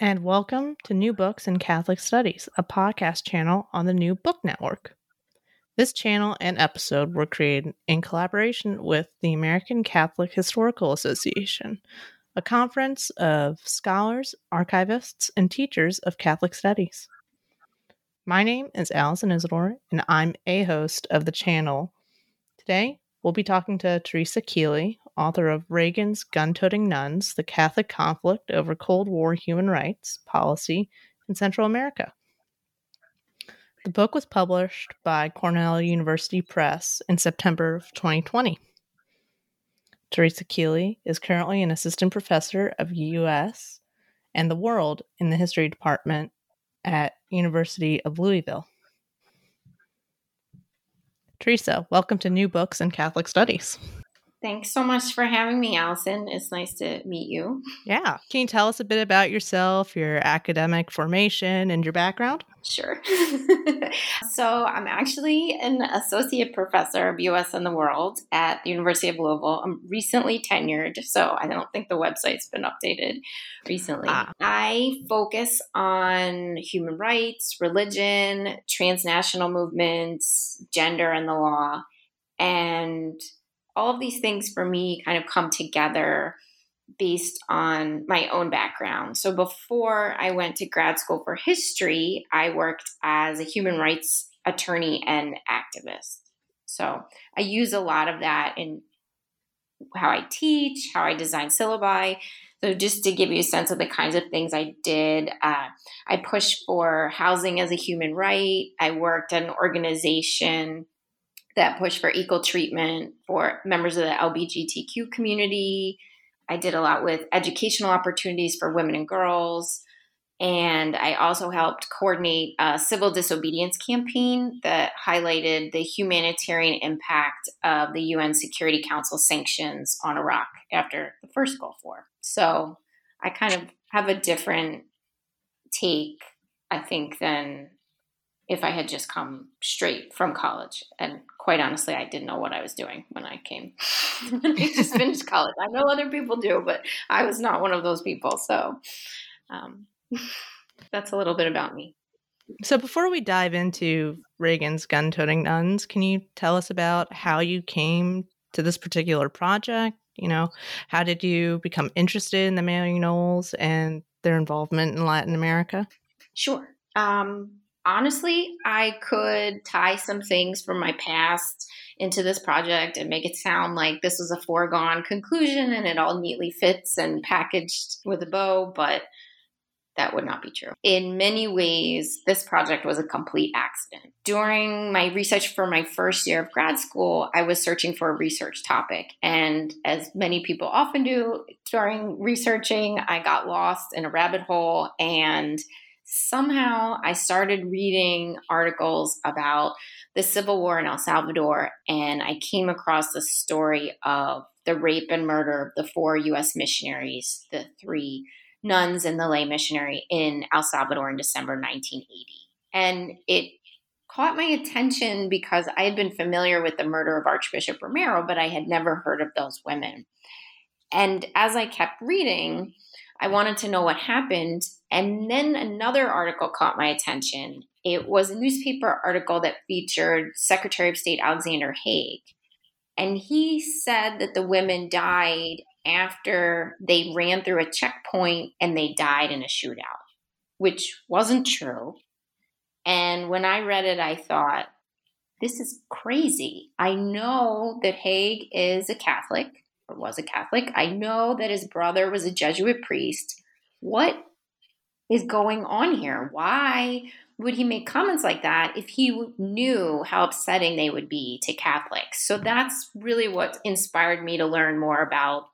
and welcome to New Books in Catholic Studies, a podcast channel on the New Book Network. This channel and episode were created in collaboration with the American Catholic Historical Association, a conference of scholars, archivists, and teachers of Catholic studies. My name is Allison Isidore, and I'm a host of the channel. Today, we'll be talking to Theresa Keeley, author of Reagan's Gun Toting Nuns The Catholic Conflict Over Cold War Human Rights Policy in Central America. The book was published by Cornell University Press in September of 2020. Theresa Keeley is currently an assistant professor of U.S. and the world in the history department at University of Louisville. Theresa, welcome to New Books in Catholic Studies. Thanks so much for having me, Allison. It's nice to meet you. Yeah. Can you tell us a bit about yourself, your academic formation, and your background? Sure. so, I'm actually an associate professor of US and the world at the University of Louisville. I'm recently tenured, so I don't think the website's been updated recently. Ah. I focus on human rights, religion, transnational movements, gender, and the law. And all of these things for me kind of come together based on my own background. So before I went to grad school for history, I worked as a human rights attorney and activist. So I use a lot of that in how I teach, how I design syllabi. So just to give you a sense of the kinds of things I did, uh, I pushed for housing as a human right. I worked at an organization that push for equal treatment for members of the LGBTQ community. I did a lot with educational opportunities for women and girls. And I also helped coordinate a civil disobedience campaign that highlighted the humanitarian impact of the UN Security Council sanctions on Iraq after the first Gulf War. So I kind of have a different take, I think, than if I had just come straight from college. And quite honestly, I didn't know what I was doing when I came. I just finished college. I know other people do, but I was not one of those people. So um, that's a little bit about me. So before we dive into Reagan's gun toting nuns, can you tell us about how you came to this particular project? You know, how did you become interested in the Maryknolls and their involvement in Latin America? Sure. Um, honestly, I could tie some things from my past into this project and make it sound like this was a foregone conclusion and it all neatly fits and packaged with a bow, but that would not be true. In many ways, this project was a complete accident. During my research for my first year of grad school, I was searching for a research topic. And as many people often do during researching, I got lost in a rabbit hole and somehow I started reading articles about the Civil War in El Salvador, and I came across the story of the rape and murder of the four U.S. missionaries, the three nuns and the lay missionary in El Salvador in December 1980. And it caught my attention because I had been familiar with the murder of Archbishop Romero, but I had never heard of those women. And as I kept reading, I wanted to know what happened. And then another article caught my attention. It was a newspaper article that featured Secretary of State Alexander Haig. And he said that the women died after they ran through a checkpoint and they died in a shootout, which wasn't true. And when I read it, I thought, this is crazy. I know that Haig is a Catholic was a Catholic. I know that his brother was a Jesuit priest. What is going on here? Why would he make comments like that if he knew how upsetting they would be to Catholics? So that's really what inspired me to learn more about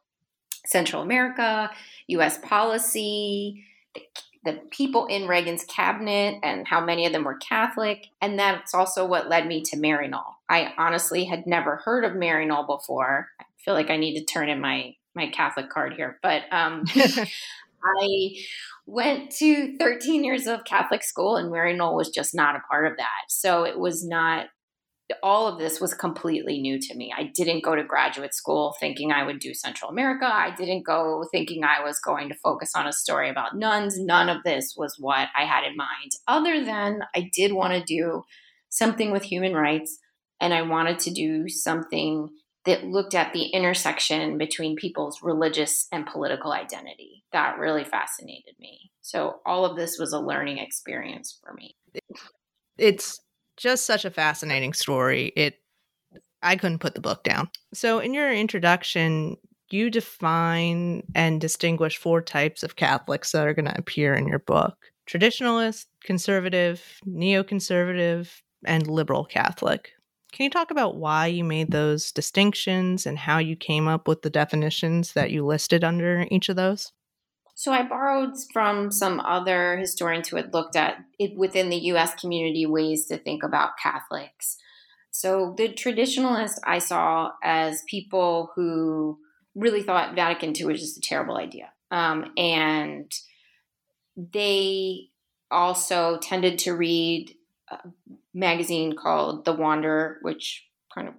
Central America, US policy, the, the people in Reagan's cabinet, and how many of them were Catholic. And that's also what led me to Maryknoll. I honestly had never heard of Maryknoll before. I feel like I need to turn in my my Catholic card here, but um, I went to 13 years of Catholic school, and Maryknoll was just not a part of that. So it was not all of this was completely new to me. I didn't go to graduate school thinking I would do Central America. I didn't go thinking I was going to focus on a story about nuns. None of this was what I had in mind, other than I did want to do something with human rights and I wanted to do something that looked at the intersection between people's religious and political identity. That really fascinated me. So all of this was a learning experience for me. It's just such a fascinating story. It I couldn't put the book down. So in your introduction, you define and distinguish four types of Catholics that are going to appear in your book. Traditionalist, conservative, neoconservative, and liberal Catholic. Can you talk about why you made those distinctions and how you came up with the definitions that you listed under each of those? So I borrowed from some other historians who had looked at it within the US community ways to think about Catholics. So the traditionalists I saw as people who really thought Vatican II was just a terrible idea. Um, and they also tended to read a magazine called The Wanderer, which kind of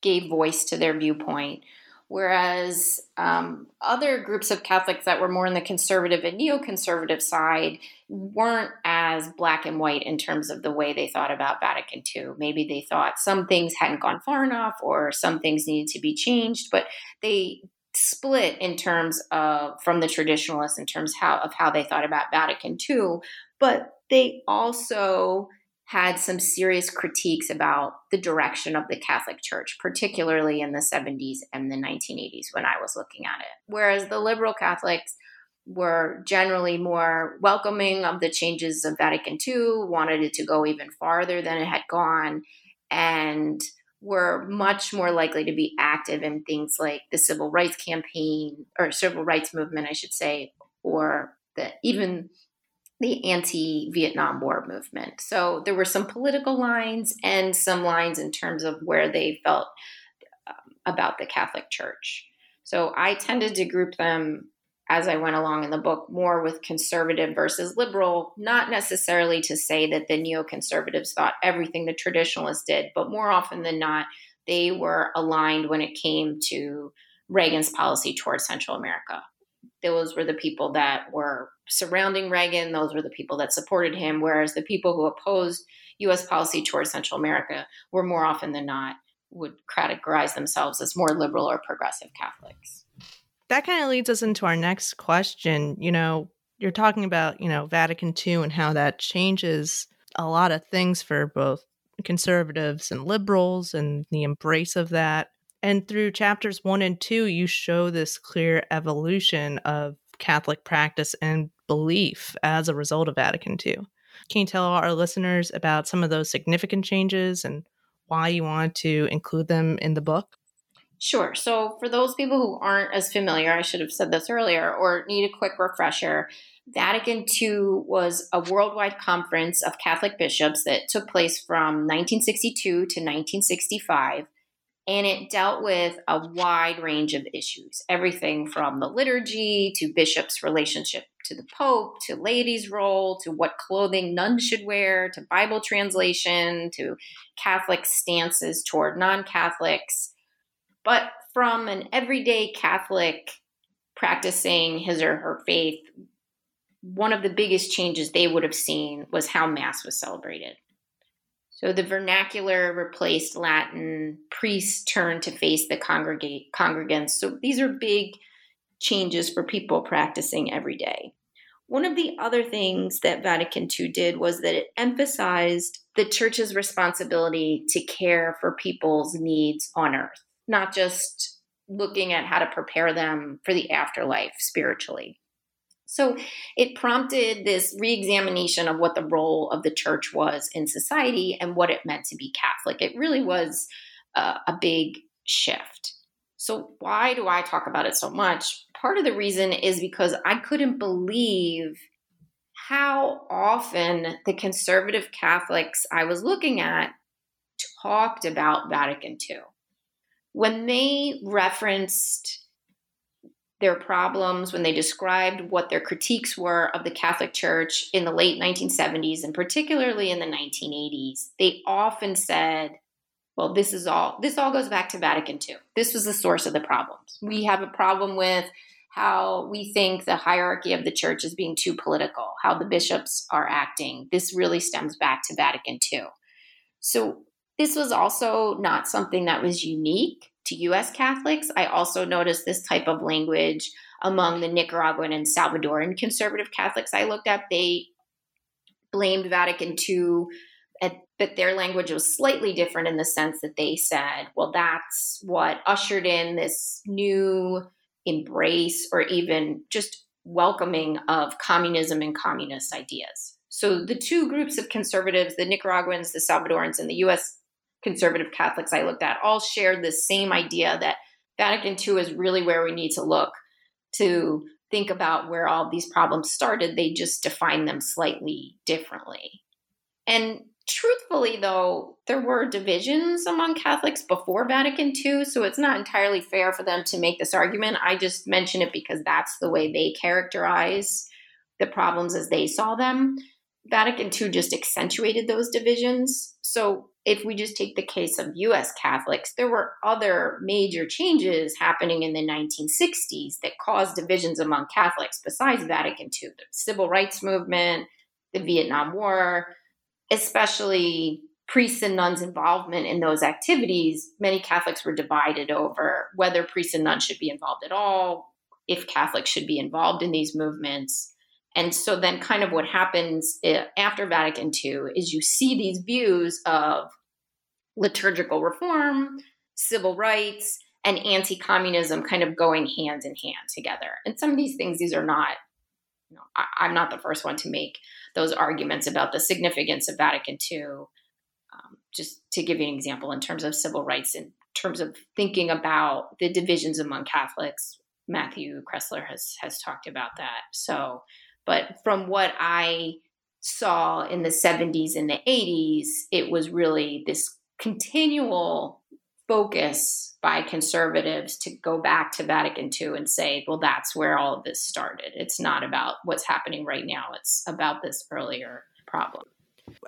gave voice to their viewpoint. Whereas um, other groups of Catholics that were more in the conservative and neoconservative side weren't as black and white in terms of the way they thought about Vatican II. Maybe they thought some things hadn't gone far enough or some things needed to be changed, but they split in terms of from the traditionalists in terms how, of how they thought about Vatican II. But they also had some serious critiques about the direction of the Catholic Church, particularly in the 70s and the 1980s when I was looking at it. Whereas the liberal Catholics were generally more welcoming of the changes of Vatican II, wanted it to go even farther than it had gone, and were much more likely to be active in things like the civil rights campaign or civil rights movement, I should say, or the even the anti Vietnam War movement. So there were some political lines and some lines in terms of where they felt um, about the Catholic Church. So I tended to group them as I went along in the book more with conservative versus liberal, not necessarily to say that the neoconservatives thought everything the traditionalists did, but more often than not, they were aligned when it came to Reagan's policy towards Central America those were the people that were surrounding Reagan. Those were the people that supported him. Whereas the people who opposed U.S. policy towards Central America were more often than not would categorize themselves as more liberal or progressive Catholics. That kind of leads us into our next question. You know, you're talking about, you know, Vatican II and how that changes a lot of things for both conservatives and liberals and the embrace of that. And through chapters one and two, you show this clear evolution of Catholic practice and belief as a result of Vatican II. Can you tell our listeners about some of those significant changes and why you want to include them in the book? Sure. So, for those people who aren't as familiar, I should have said this earlier, or need a quick refresher, Vatican II was a worldwide conference of Catholic bishops that took place from 1962 to 1965 and it dealt with a wide range of issues everything from the liturgy to bishops' relationship to the Pope to ladies' role to what clothing nuns should wear to Bible translation to Catholic stances toward non Catholics. But from an everyday Catholic practicing his or her faith, one of the biggest changes they would have seen was how Mass was celebrated. So the vernacular replaced Latin, priests turned to face the congregate, congregants. So these are big changes for people practicing every day. One of the other things that Vatican II did was that it emphasized the church's responsibility to care for people's needs on earth, not just looking at how to prepare them for the afterlife spiritually. So it prompted this reexamination of what the role of the church was in society and what it meant to be Catholic. It really was a, a big shift. So, why do I talk about it so much? Part of the reason is because I couldn't believe how often the conservative Catholics I was looking at talked about Vatican II. When they referenced their problems, when they described what their critiques were of the Catholic Church in the late 1970s and particularly in the 1980s, they often said, well, this is all this all goes back to Vatican II. This was the source of the problems. We have a problem with how we think the hierarchy of the church is being too political, how the bishops are acting. This really stems back to Vatican II. So this was also not something that was unique to US Catholics. I also noticed this type of language among the Nicaraguan and Salvadoran conservative Catholics I looked at. They blamed Vatican II, but their language was slightly different in the sense that they said, well, that's what ushered in this new embrace or even just welcoming of communism and communist ideas. So the two groups of conservatives, the Nicaraguans, the Salvadorans, and the US conservative Catholics I looked at all shared the same idea that Vatican II is really where we need to look to think about where all these problems started. They just define them slightly differently. And truthfully, though, there were divisions among Catholics before Vatican II, so it's not entirely fair for them to make this argument. I just mention it because that's the way they characterize the problems as they saw them. Vatican II just accentuated those divisions. So if we just take the case of US Catholics, there were other major changes happening in the 1960s that caused divisions among Catholics besides Vatican II. The civil rights movement, the Vietnam War, especially priests and nuns' involvement in those activities, many Catholics were divided over whether priests and nuns should be involved at all, if Catholics should be involved in these movements. And so then, kind of what happens eh, after Vatican II is you see these views of liturgical reform, civil rights, and anti communism kind of going hand in hand together. And some of these things, these are not, you know, I, am not the first one to make those arguments about the significance of Vatican II. Um, just to give you an example, in terms of civil rights, in terms of thinking about the divisions among Catholics, Matthew Cressler has has talked about that. So but from what I saw in the 70s and the 80s, it was really this continual focus by conservatives to go back to Vatican II and say, well, that's where all of this started. It's not about what's happening right now, it's about this earlier problem.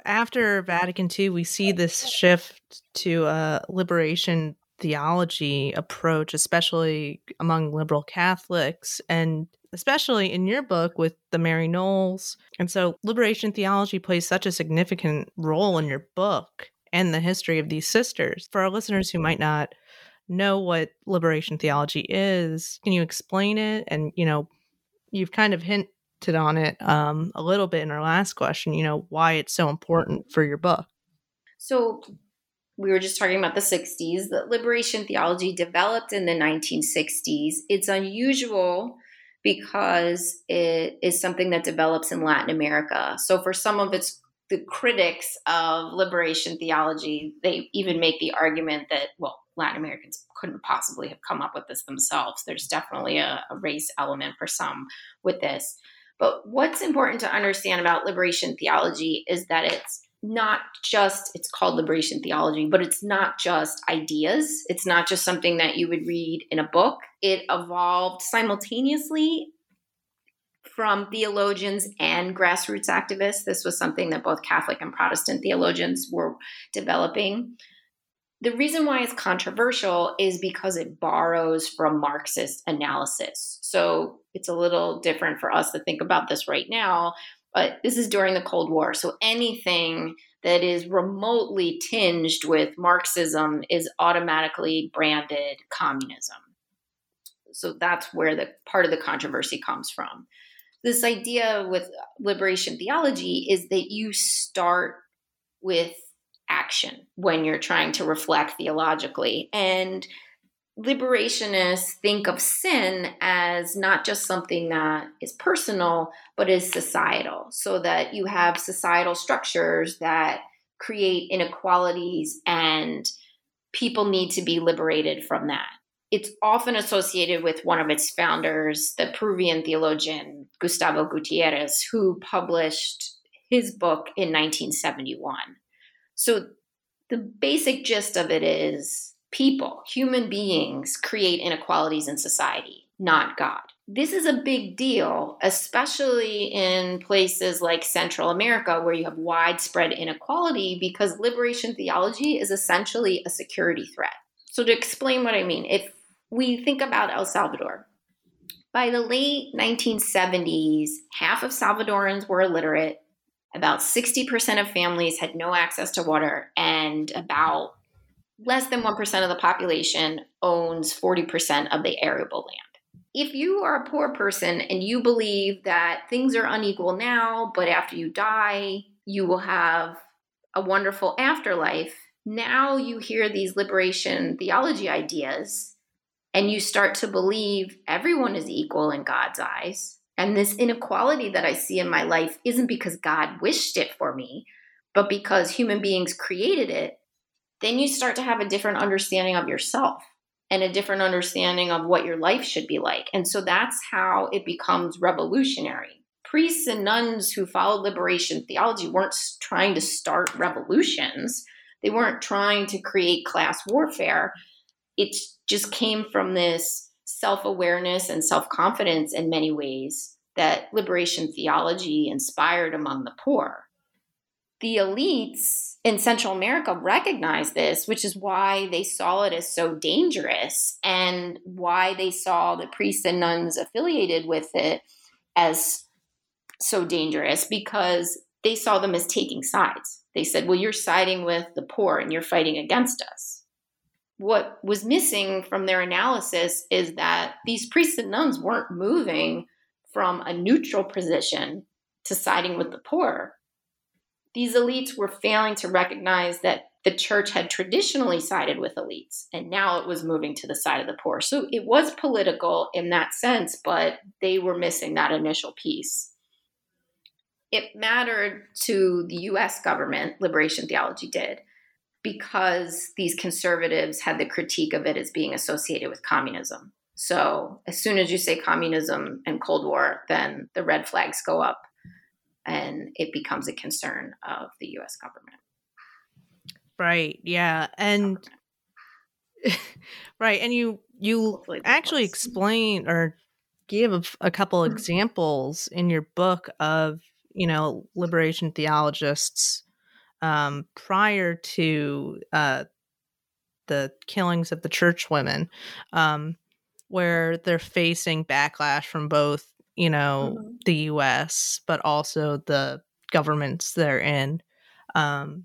After Vatican II, we see this shift to a liberation theology approach, especially among liberal Catholics. And especially in your book with the Maryknolls. And so liberation theology plays such a significant role in your book and the history of these sisters. For our listeners who might not know what liberation theology is, can you explain it? And, you know, you've kind of hinted on it um, a little bit in our last question, you know, why it's so important for your book. So, we were just talking about the 60s. The liberation theology developed in the 1960s. It's unusual because it is something that develops in Latin America. So for some of its the critics of liberation theology, they even make the argument that well, Latin Americans couldn't possibly have come up with this themselves. There's definitely a, a race element for some with this. But what's important to understand about liberation theology is that it's not just it's called liberation theology but it's not just ideas. It's not just something that you would read in a book. It evolved simultaneously from theologians and grassroots activists. This was something that both catholic and protestant theologians were developing. The reason why it's controversial is because it borrows from marxist analysis. So it's a little different for us to think about this right now but this is during the Cold War. So anything that is remotely tinged with Marxism is automatically branded communism. So that's where the part of the controversy comes from. This idea with liberation theology is that you start with action when you're trying to reflect theologically. And liberationists think of sin as not just something that is personal, but is societal, so that you have societal structures that create inequalities and people need to be liberated from that. It's often associated with one of its founders, the Peruvian theologian Gustavo Gutierrez, who published his book in 1971. So the basic gist of it is people, human beings, create inequalities in society, not God. This is a big deal, especially in places like Central America where you have widespread inequality because liberation theology is essentially a security threat. So, to explain what I mean, if we think about El Salvador, by the late 1970s, half of Salvadorans were illiterate, about 60% of families had no access to water, and about less than 1% of the population owns 40% of the arable land. If you are a poor person and you believe that things are unequal now, but after you die, you will have a wonderful afterlife, now you hear these liberation theology ideas and you start to believe everyone is equal in God's eyes. And this inequality that I see in my life isn't because God wished it for me, but because human beings created it then you start to have a different understanding of yourself and a different understanding of what your life should be like. And so that's how it becomes revolutionary. Priests and nuns who followed liberation theology weren't trying to start revolutions, they weren't trying to create class warfare. It just came from this self awareness and self confidence in many ways that liberation theology inspired among the poor. The elites in Central America recognize this, which is why they saw it as so dangerous and why they saw the priests and nuns affiliated with it as so dangerous because they saw them as taking sides. They said, well, you're siding with the poor and you're fighting against us. What was missing from their analysis is that these priests and nuns weren't moving from a neutral position to siding with the poor these elites were failing to recognize that the church had traditionally sided with elites and now it was moving to the side of the poor. So it was political in that sense, but they were missing that initial piece. It mattered to the US government, liberation theology did, because these conservatives had the critique of it as being associated with communism. So as soon as you say communism and Cold War, then the red flags go up and it becomes a concern of the US government. Right. Yeah. And right. And you you actually explain or give a, a couple mm-hmm. examples in your book of, you know, liberation theologists um, prior to uh, the killings of the church women, um, where they're facing backlash from both you know, mm-hmm. the US, but also the governments they're in. Um,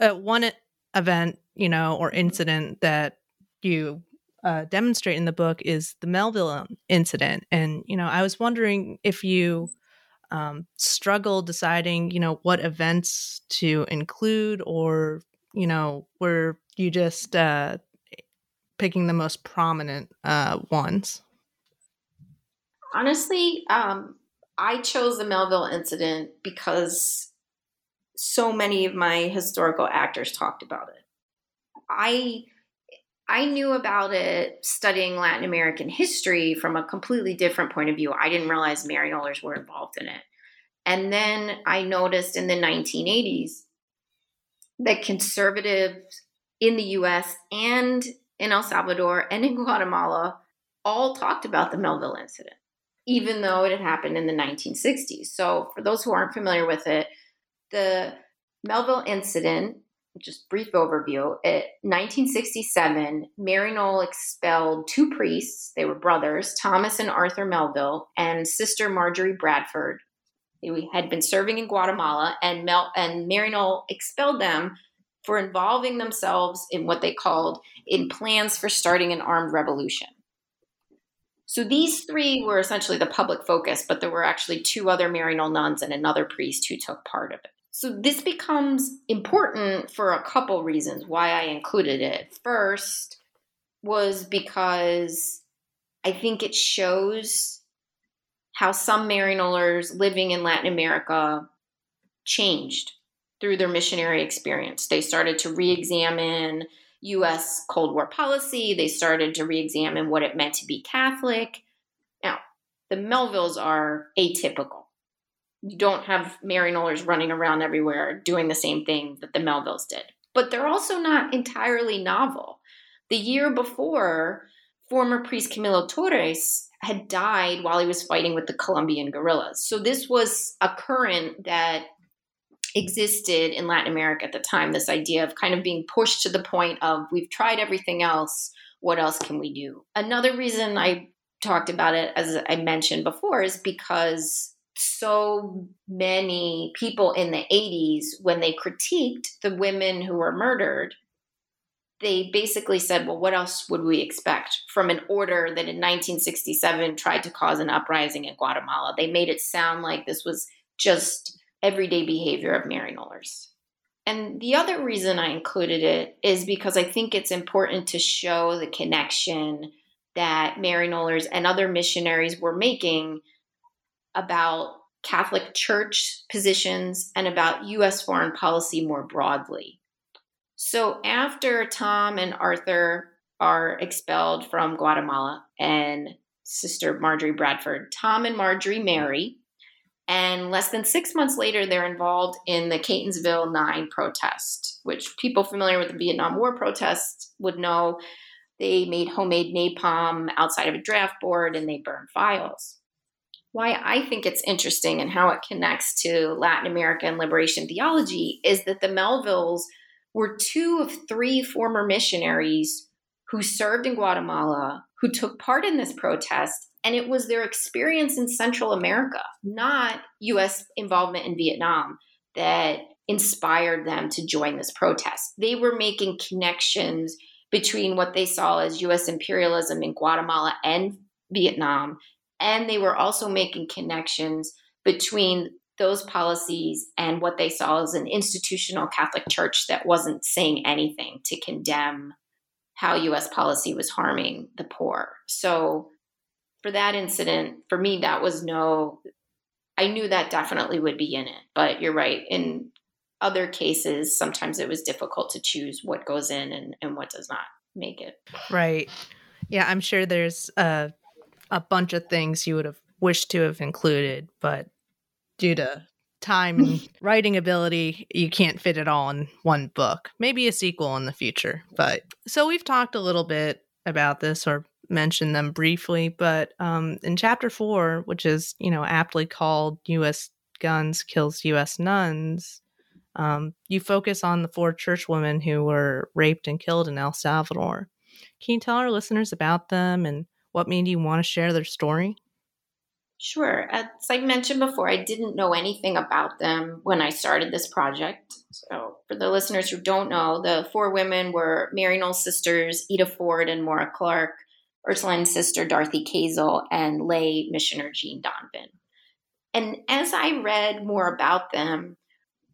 at one event, you know, or mm-hmm. incident that you uh, demonstrate in the book is the Melville incident. And, you know, I was wondering if you um, struggle deciding, you know, what events to include or, you know, were you just uh, picking the most prominent uh, ones? Honestly, um, I chose the Melville incident because so many of my historical actors talked about it. I I knew about it studying Latin American history from a completely different point of view. I didn't realize Maryknollers were involved in it. And then I noticed in the 1980s that conservatives in the US and in El Salvador and in Guatemala all talked about the Melville incident, even though it had happened in the 1960s. So, for those who aren't familiar with it, the Melville incident, just brief overview, in 1967, Maryknoll expelled two priests, they were brothers, Thomas and Arthur Melville, and sister Marjorie Bradford. They had been serving in Guatemala, and, Mel- and Maryknoll expelled them for involving themselves in what they called in plans for starting an armed revolution. So these three were essentially the public focus, but there were actually two other Maryknoll nuns and another priest who took part of it. So this becomes important for a couple reasons why I included it. First was because I think it shows how some Maryknollers living in Latin America changed through their missionary experience. They started to re examine US Cold War policy, they started to re examine what it meant to be Catholic. Now, the Melvilles are atypical. You don't have Maryknollers running around everywhere doing the same thing that the Melvilles did. But they're also not entirely novel. The year before, former priest Camilo Torres had died while he was fighting with the Colombian guerrillas. So this was a current that existed in Latin America at the time this idea of kind of being pushed to the point of we've tried everything else, what else can we do? Another reason I talked about it, as I mentioned before, is because so many people in the 80s, when they critiqued the women who were murdered, they basically said, well, what else would we expect from an order that in 1967 tried to cause an uprising in Guatemala? They made it sound like this was just everyday behavior of Maryknollers. And the other reason I included it is because I think it's important to show the connection that Maryknollers and other missionaries were making about Catholic Church positions and about U.S. foreign policy more broadly. So after Tom and Arthur are expelled from Guatemala and Sister Marjorie Bradford, Tom and Marjorie marry and less than six months later, they're involved in the Catonsville Nine protest, which people familiar with the Vietnam War protests would know. They made homemade napalm outside of a draft board and they burned files. Why I think it's interesting and how it connects to Latin American liberation theology is that the Melvilles were two of three former missionaries who served in Guatemala who took part in this protest and it was their experience in Central America, not US involvement in Vietnam, that inspired them to join this protest. They were making connections between what they saw as US imperialism in Guatemala and Vietnam. And they were also making connections between those policies and what they saw as an institutional Catholic Church that wasn't saying anything to condemn how US policy was harming the poor. So for that incident, for me, that was no, I knew that definitely would be in it. But you're right. In other cases, sometimes it was difficult to choose what goes in and, and what does not make it. Right. Yeah, I'm sure there's a, a bunch of things you would have wished to have included, but due to time and writing ability, you can't fit it all in one book. Maybe a sequel in the future. But so we've talked a little bit about this or mention them briefly, but um, in chapter four, which is you know aptly called "U.S. Guns Kills U.S. Nuns," um, you focus on the four churchwomen who were raped and killed in El Salvador. Can you tell our listeners about them and what made you want to share their story? Sure. As I mentioned before, I didn't know anything about them when I started this project. So, for the listeners who don't know, the four women were Maryknoll sisters, Ita Ford and Maura Clarke, Ursuline's sister Dorothy Kazel, and lay missioner Jean Donovan. And as I read more about them,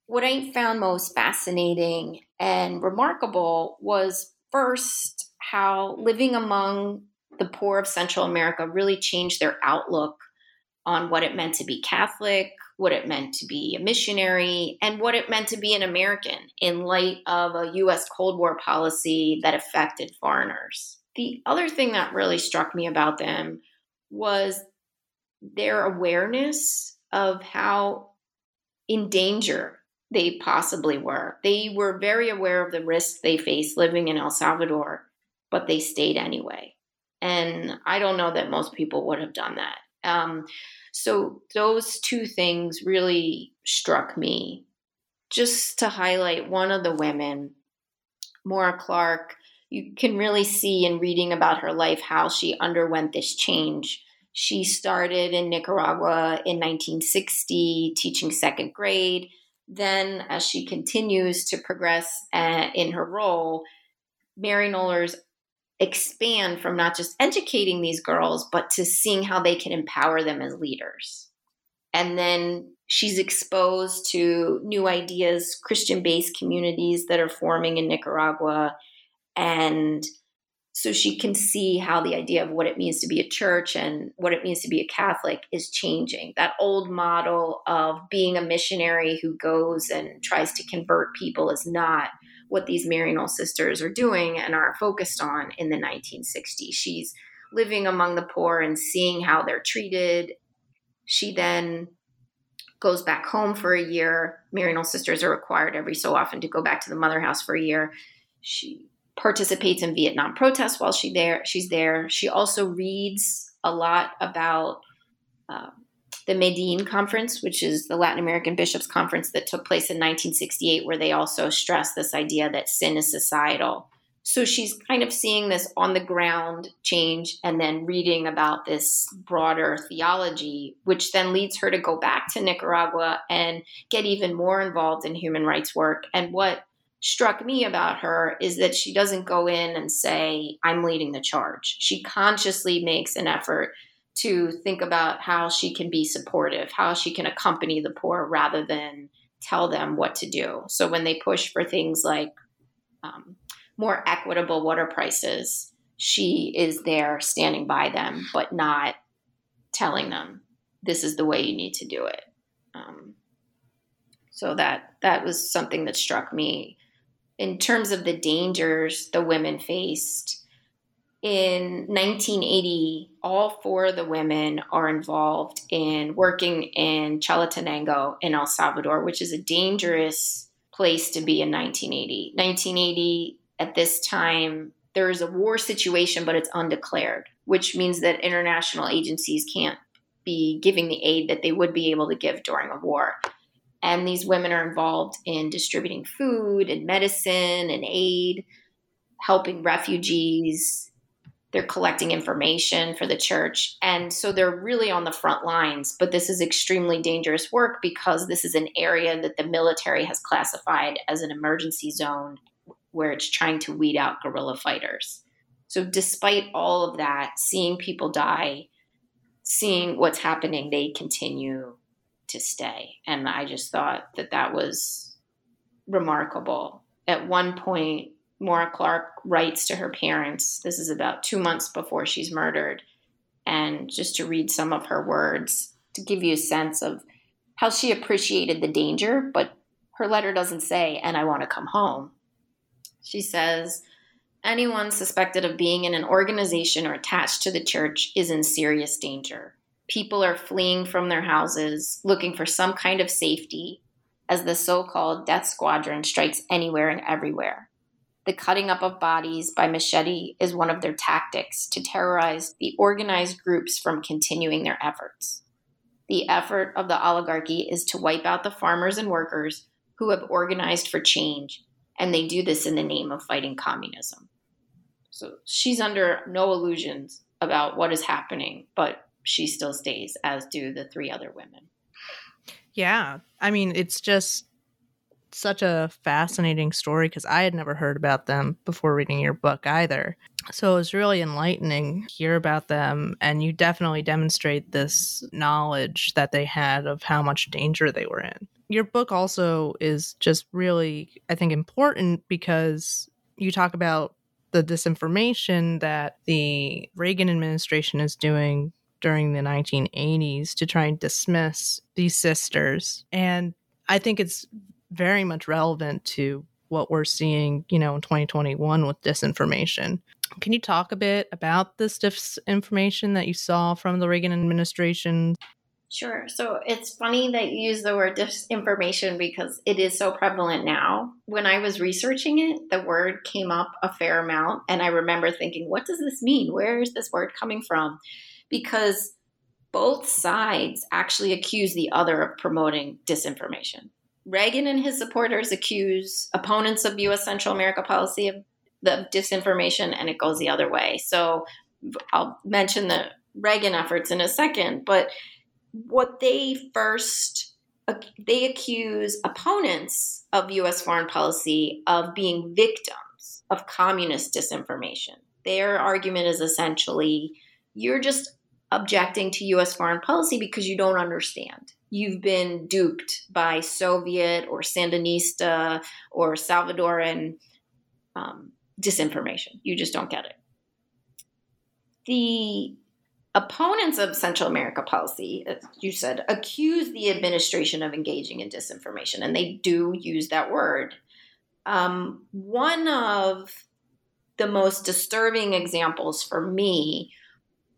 what I found most fascinating and remarkable was first how living among the poor of Central America really changed their outlook on what it meant to be Catholic, what it meant to be a missionary, and what it meant to be an American in light of a US Cold War policy that affected foreigners. The other thing that really struck me about them was their awareness of how in danger they possibly were. They were very aware of the risks they faced living in El Salvador, but they stayed anyway. And I don't know that most people would have done that. Um, so those two things really struck me. Just to highlight one of the women, Maura Clarke, you can really see in reading about her life how she underwent this change. She started in Nicaragua in 1960, teaching second grade. Then, as she continues to progress uh, in her role, Maryknollers expand from not just educating these girls, but to seeing how they can empower them as leaders. And then she's exposed to new ideas, Christian based communities that are forming in Nicaragua. And so she can see how the idea of what it means to be a church and what it means to be a Catholic is changing. That old model of being a missionary who goes and tries to convert people is not what these Maryknoll sisters are doing and are focused on in the 1960s. She's living among the poor and seeing how they're treated. She then goes back home for a year. Maryknoll sisters are required every so often to go back to the mother house for a year. She participates in Vietnam protests while she there. She's there. She also reads a lot about uh, the Medellin Conference, which is the Latin American Bishops' Conference that took place in 1968, where they also stressed this idea that sin is societal. So she's kind of seeing this on the ground change and then reading about this broader theology, which then leads her to go back to Nicaragua and get even more involved in human rights work. And what struck me about her is that she doesn't go in and say, I'm leading the charge. She consciously makes an effort to think about how she can be supportive, how she can accompany the poor rather than tell them what to do. So when they push for things like um, more equitable water prices, she is there standing by them, but not telling them this is the way you need to do it. Um, so that that was something that struck me in terms of the dangers the women faced in 1980, all four of the women are involved in working in Chalatenango in El Salvador, which is a dangerous place to be in 1980. 1980, at this time, there is a war situation, but it's undeclared, which means that international agencies can't be giving the aid that they would be able to give during a war. And these women are involved in distributing food and medicine and aid, helping refugees, they're collecting information for the church. And so they're really on the front lines. But this is extremely dangerous work because this is an area that the military has classified as an emergency zone where it's trying to weed out guerrilla fighters. So, despite all of that, seeing people die, seeing what's happening, they continue to stay. And I just thought that that was remarkable. At one point, Maura Clarke writes to her parents. This is about two months before she's murdered. And just to read some of her words to give you a sense of how she appreciated the danger, but her letter doesn't say, and I want to come home. She says, Anyone suspected of being in an organization or attached to the church is in serious danger. People are fleeing from their houses, looking for some kind of safety, as the so called death squadron strikes anywhere and everywhere. The cutting up of bodies by machete is one of their tactics to terrorize the organized groups from continuing their efforts. The effort of the oligarchy is to wipe out the farmers and workers who have organized for change, and they do this in the name of fighting communism. So she's under no illusions about what is happening, but she still stays, as do the three other women. Yeah. I mean, it's just such a fascinating story because I had never heard about them before reading your book either. So it was really enlightening to hear about them, and you definitely demonstrate this knowledge that they had of how much danger they were in. Your book also is just really, I think, important because you talk about the disinformation that the Reagan administration is doing during the 1980s to try and dismiss these sisters. And I think it's very much relevant to what we're seeing, you know, in 2021 with disinformation. Can you talk a bit about this disinformation that you saw from the Reagan administration? Sure. So it's funny that you use the word disinformation because it is so prevalent now. When I was researching it, the word came up a fair amount. And I remember thinking, what does this mean? Where is this word coming from? Because both sides actually accuse the other of promoting disinformation. Reagan and his supporters accuse opponents of U.S. Central America policy of the disinformation, and it goes the other way. So I'll mention the Reagan efforts in a second, but what they first uh, they accuse opponents of US foreign policy of being victims of communist disinformation. Their argument is essentially you're just objecting to US foreign policy because you don't understand. You've been duped by Soviet or Sandinista or Salvadoran um, disinformation. You just don't get it. The Opponents of Central America policy, as you said, accuse the administration of engaging in disinformation, and they do use that word. Um, one of the most disturbing examples for me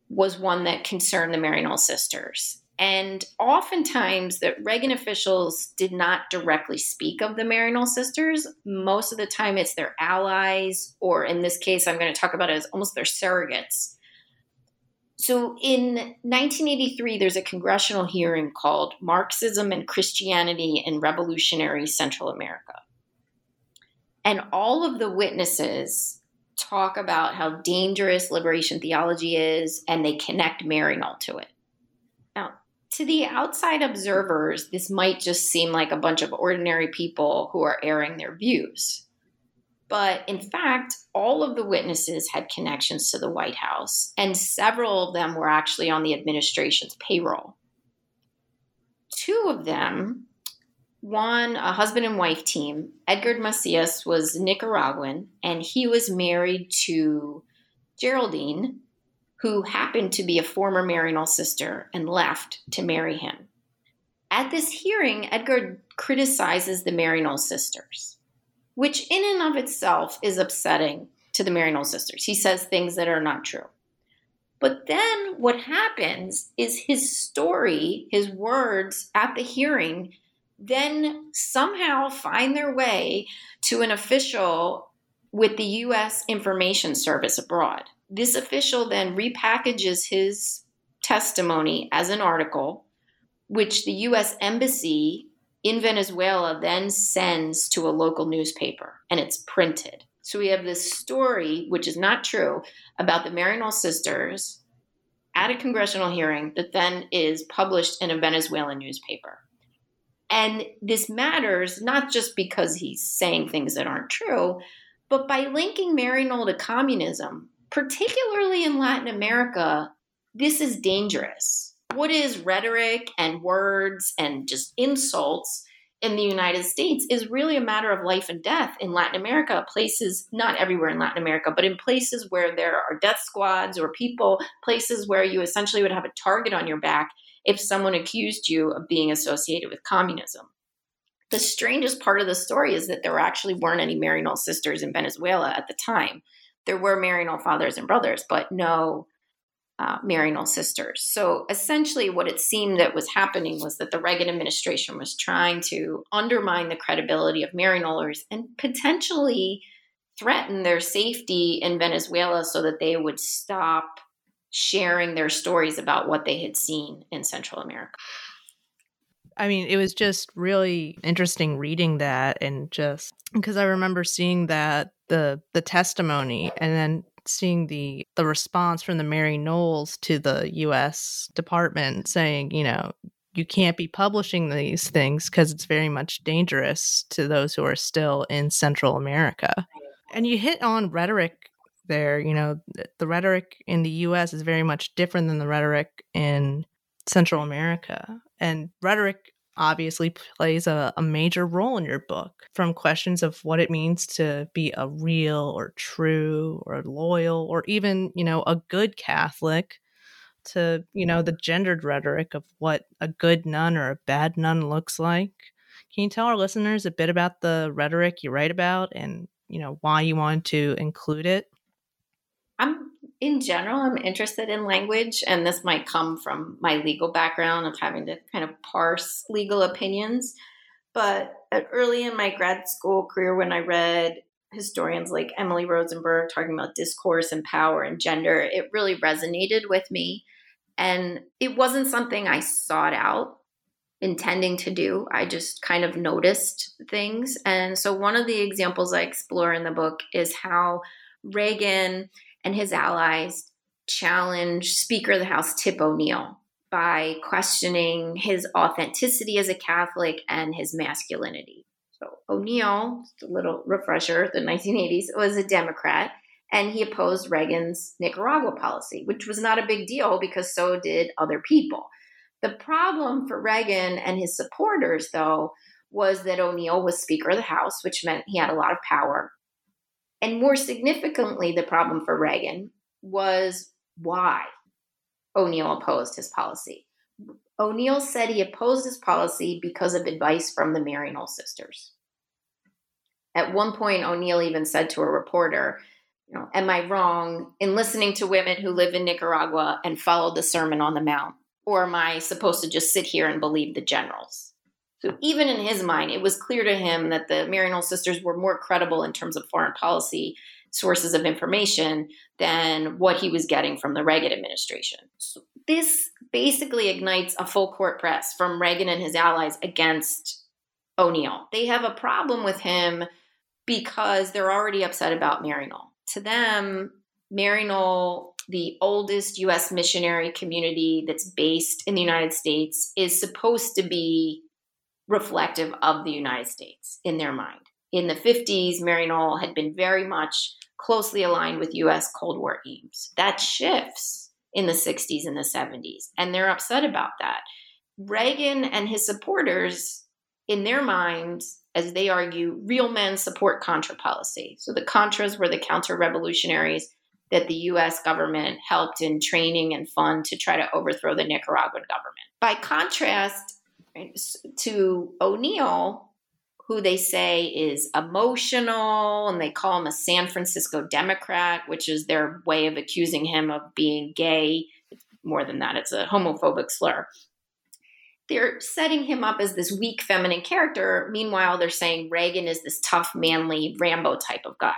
was one that concerned the Maryknoll sisters. And oftentimes, that Reagan officials did not directly speak of the Maryknoll sisters. Most of the time, it's their allies, or in this case, I'm going to talk about it as almost their surrogates so in 1983, there's a congressional hearing called Marxism and Christianity in Revolutionary Central America. And all of the witnesses talk about how dangerous liberation theology is, and they connect Maryknoll to it. Now, to the outside observers, this might just seem like a bunch of ordinary people who are airing their views. But in fact, all of the witnesses had connections to the White House, and several of them were actually on the administration's payroll. Two of them, one, a husband and wife team, Edgar Macias was Nicaraguan, and he was married to Geraldine, who happened to be a former Maryknoll sister and left to marry him. At this hearing, Edgar criticizes the Maryknoll sisters which in and of itself is upsetting to the Maryknoll sisters. He says things that are not true. But then what happens is his story, his words at the hearing, then somehow find their way to an official with the US Information Service abroad. This official then repackages his testimony as an article, which the US Embassy in Venezuela then sends to a local newspaper and it's printed. So we have this story, which is not true, about the Maryknoll sisters at a congressional hearing that then is published in a Venezuelan newspaper. And this matters not just because he's saying things that aren't true, but by linking Maryknoll to communism, particularly in Latin America, this is dangerous. What is rhetoric and words and just insults in the United States is really a matter of life and death. In Latin America, places, not everywhere in Latin America, but in places where there are death squads or people, places where you essentially would have a target on your back if someone accused you of being associated with communism. The strangest part of the story is that there actually weren't any Maryknoll sisters in Venezuela at the time. There were Maryknoll fathers and brothers, but no uh, Maryknoll sisters. So essentially, what it seemed that was happening was that the Reagan administration was trying to undermine the credibility of Maryknollers and potentially threaten their safety in Venezuela so that they would stop sharing their stories about what they had seen in Central America. I mean, it was just really interesting reading that and just because I remember seeing that the the testimony and then seeing the the response from the Maryknolls to the U.S. Department saying, you know, you can't be publishing these things because it's very much dangerous to those who are still in Central America. And you hit on rhetoric there. You know, the rhetoric in the U.S. is very much different than the rhetoric in Central America. And rhetoric obviously plays a, a, major role in your book from questions of what it means to be a real or true or loyal or even you know a good catholic to you know the gendered rhetoric of what a good nun or a bad nun looks like can you tell our listeners a bit about the rhetoric you write about and you know why you want to include it i'm in general, I'm interested in language, and this might come from my legal background of having to kind of parse legal opinions. But uh, early in my grad school career, when I read historians like Emily Rosenberg talking about discourse and power and gender, it really resonated with me. And it wasn't something I sought out intending to do. I just kind of noticed things. And so, one of the examples I explore in the book is how Reagan and his allies challenged Speaker of the House Tip O'Neill by questioning his authenticity as a Catholic and his masculinity. So, O'Neill, a little refresher, the 1980s, was a Democrat and he opposed Reagan's Nicaragua policy, which was not a big deal because so did other people. The problem for Reagan and his supporters, though, was that O'Neill was Speaker of the House, which meant he had a lot of power. And more significantly, the problem for Reagan was why O'Neill opposed his policy. O'Neill said he opposed his policy because of advice from the Maryknoll sisters. At one point, O'Neill even said to a reporter, you know, Am I wrong in listening to women who live in Nicaragua and follow the Sermon on the Mount? Or am I supposed to just sit here and believe the generals? So even in his mind, it was clear to him that the Maryknoll sisters were more credible in terms of foreign policy sources of information than what he was getting from the Reagan administration. So this basically ignites a full court press from Reagan and his allies against O'Neill. They have a problem with him because they're already upset about Maryknoll. To them, Maryknoll the oldest US missionary community that's based in the United States is supposed to be reflective of the United States in their mind. In the 50s, Maryknoll had been very much closely aligned with US Cold War aims. That shifts in the 60s and the 70s, and they're upset about that. Reagan and his supporters, in their minds, as they argue, real men support Contra policy. So the Contras were the counter revolutionaries that the US government helped in training and fund to try to overthrow the Nicaraguan government. By contrast to O'Neill, who they say is emotional and they call him a San Francisco Democrat, which is their way of accusing him of being gay. More than that, it's a homophobic slur. They're setting him up as this weak feminine character. Meanwhile, they're saying Reagan is this tough, manly Rambo type of guy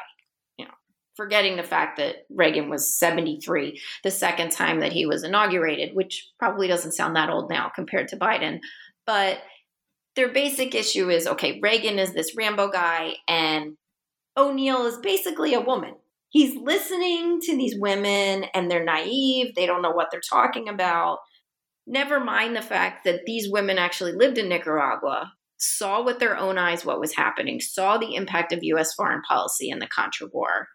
You know, forgetting the fact that Reagan was 73 the second time that he was inaugurated, which probably doesn't sound that old now compared to Biden. But their basic issue is okay, Reagan is this Rambo guy, and O'Neill is basically a woman. He's listening to these women, and they're naive, they don't know what they're talking about. Never mind the fact that these women actually lived in Nicaragua, saw with their own eyes what was happening, saw the impact of US foreign policy in the Contra War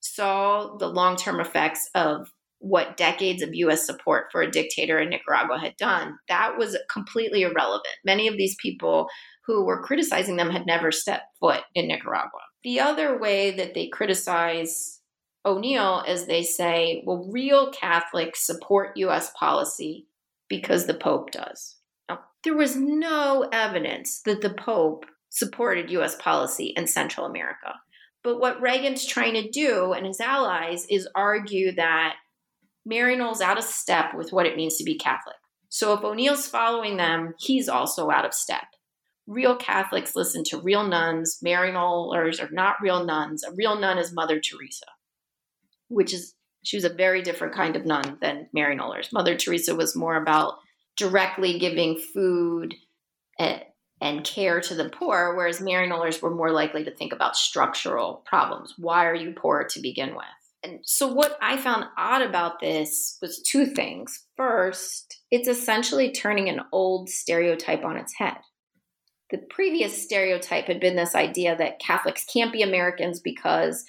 saw the long term effects of what decades of US support for a dictator in Nicaragua had done, that was completely irrelevant. Many of these people who were criticizing them had never stepped foot in Nicaragua. The other way that they criticize O'Neill is they say, well, real Catholics support US policy because the Pope does. Now, there was no evidence that the Pope supported US policy in Central America. But what Reagan's trying to do and his allies is argue that Maryknoll's out of step with what it means to be Catholic. So if O'Neill's following them, he's also out of step. Real Catholics listen to real nuns. Maryknollers are not real nuns. A real nun is Mother Teresa, which is she was a very different kind of nun than Maryknollers. Mother Teresa was more about directly giving food eh, and care to the poor, whereas Maryknollers were more likely to think about structural problems. Why are you poor to begin with? And so, what I found odd about this was two things. First, it's essentially turning an old stereotype on its head. The previous stereotype had been this idea that Catholics can't be Americans because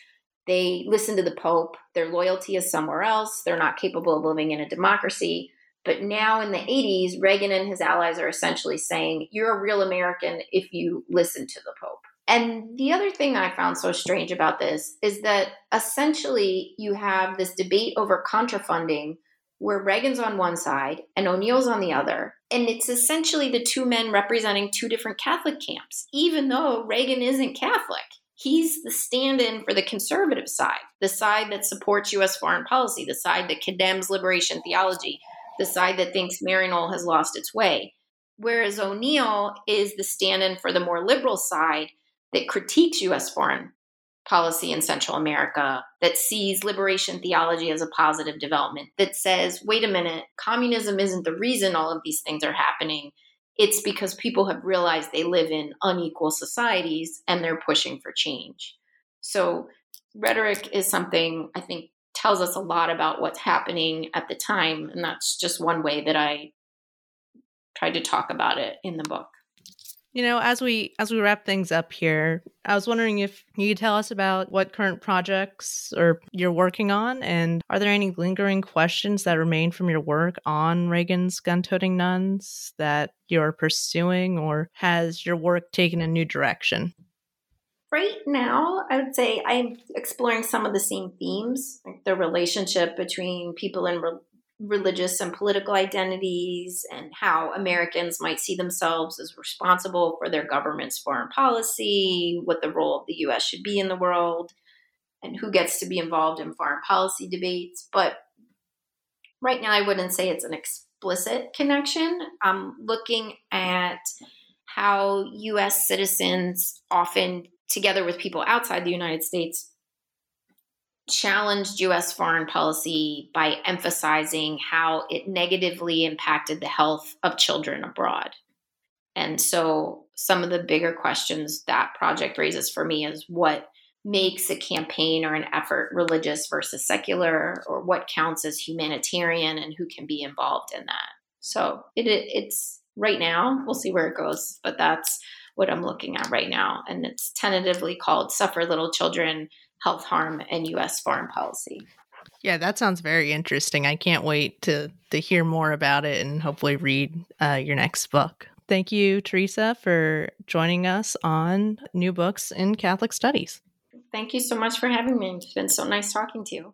they listen to the Pope, their loyalty is somewhere else, they're not capable of living in a democracy. But now in the 80s, Reagan and his allies are essentially saying, you're a real American if you listen to the Pope. And the other thing I found so strange about this is that essentially you have this debate over contrafunding where Reagan's on one side and O'Neill's on the other. And it's essentially the two men representing two different Catholic camps, even though Reagan isn't Catholic. he's the stand in for the conservative side, the side that supports US foreign policy, the side that condemns liberation theology, the side that thinks Maryknoll has lost its way. Whereas O'Neill is the stand in for the more liberal side that critiques US foreign policy in Central America, that sees liberation theology as a positive development, that says, wait a minute, communism isn't the reason all of these things are happening. It's because people have realized they live in unequal societies and they're pushing for change. So, rhetoric is something I think tells us a lot about what's happening at the time. And that's just one way that I tried to talk about it in the book. You know, as we as we wrap things up here, I was wondering if you could tell us about what current projects or you're working on and are there any lingering questions that remain from your work on Reagan's gun-toting nuns that you're pursuing or has your work taken a new direction? Right now, I would say I'm exploring some of the same themes, like the relationship between people in religious and political identities and how Americans might see themselves as responsible for their government's foreign policy, what the role of the US should be in the world, and who gets to be involved in foreign policy debates. But right now, I wouldn't say it's an explicit connection. I'm looking at how US citizens often, together with people outside the United States, challenged US foreign policy by emphasizing how it negatively impacted the health of children abroad. And so, some of the bigger questions that project raises for me is what makes a campaign or an effort religious versus secular, or what counts as humanitarian and who can be involved in that. So, it, it's right now, we'll see where it goes, but that's what I'm looking at right now. And it's tentatively called Suffer Little Children health harm and U.S. foreign policy. Yeah, that sounds very interesting. I can't wait to to hear more about it and hopefully read uh, your next book. Thank you, Theresa, for joining us on New Books in Catholic Studies. Thank you so much for having me. It's been so nice talking to you.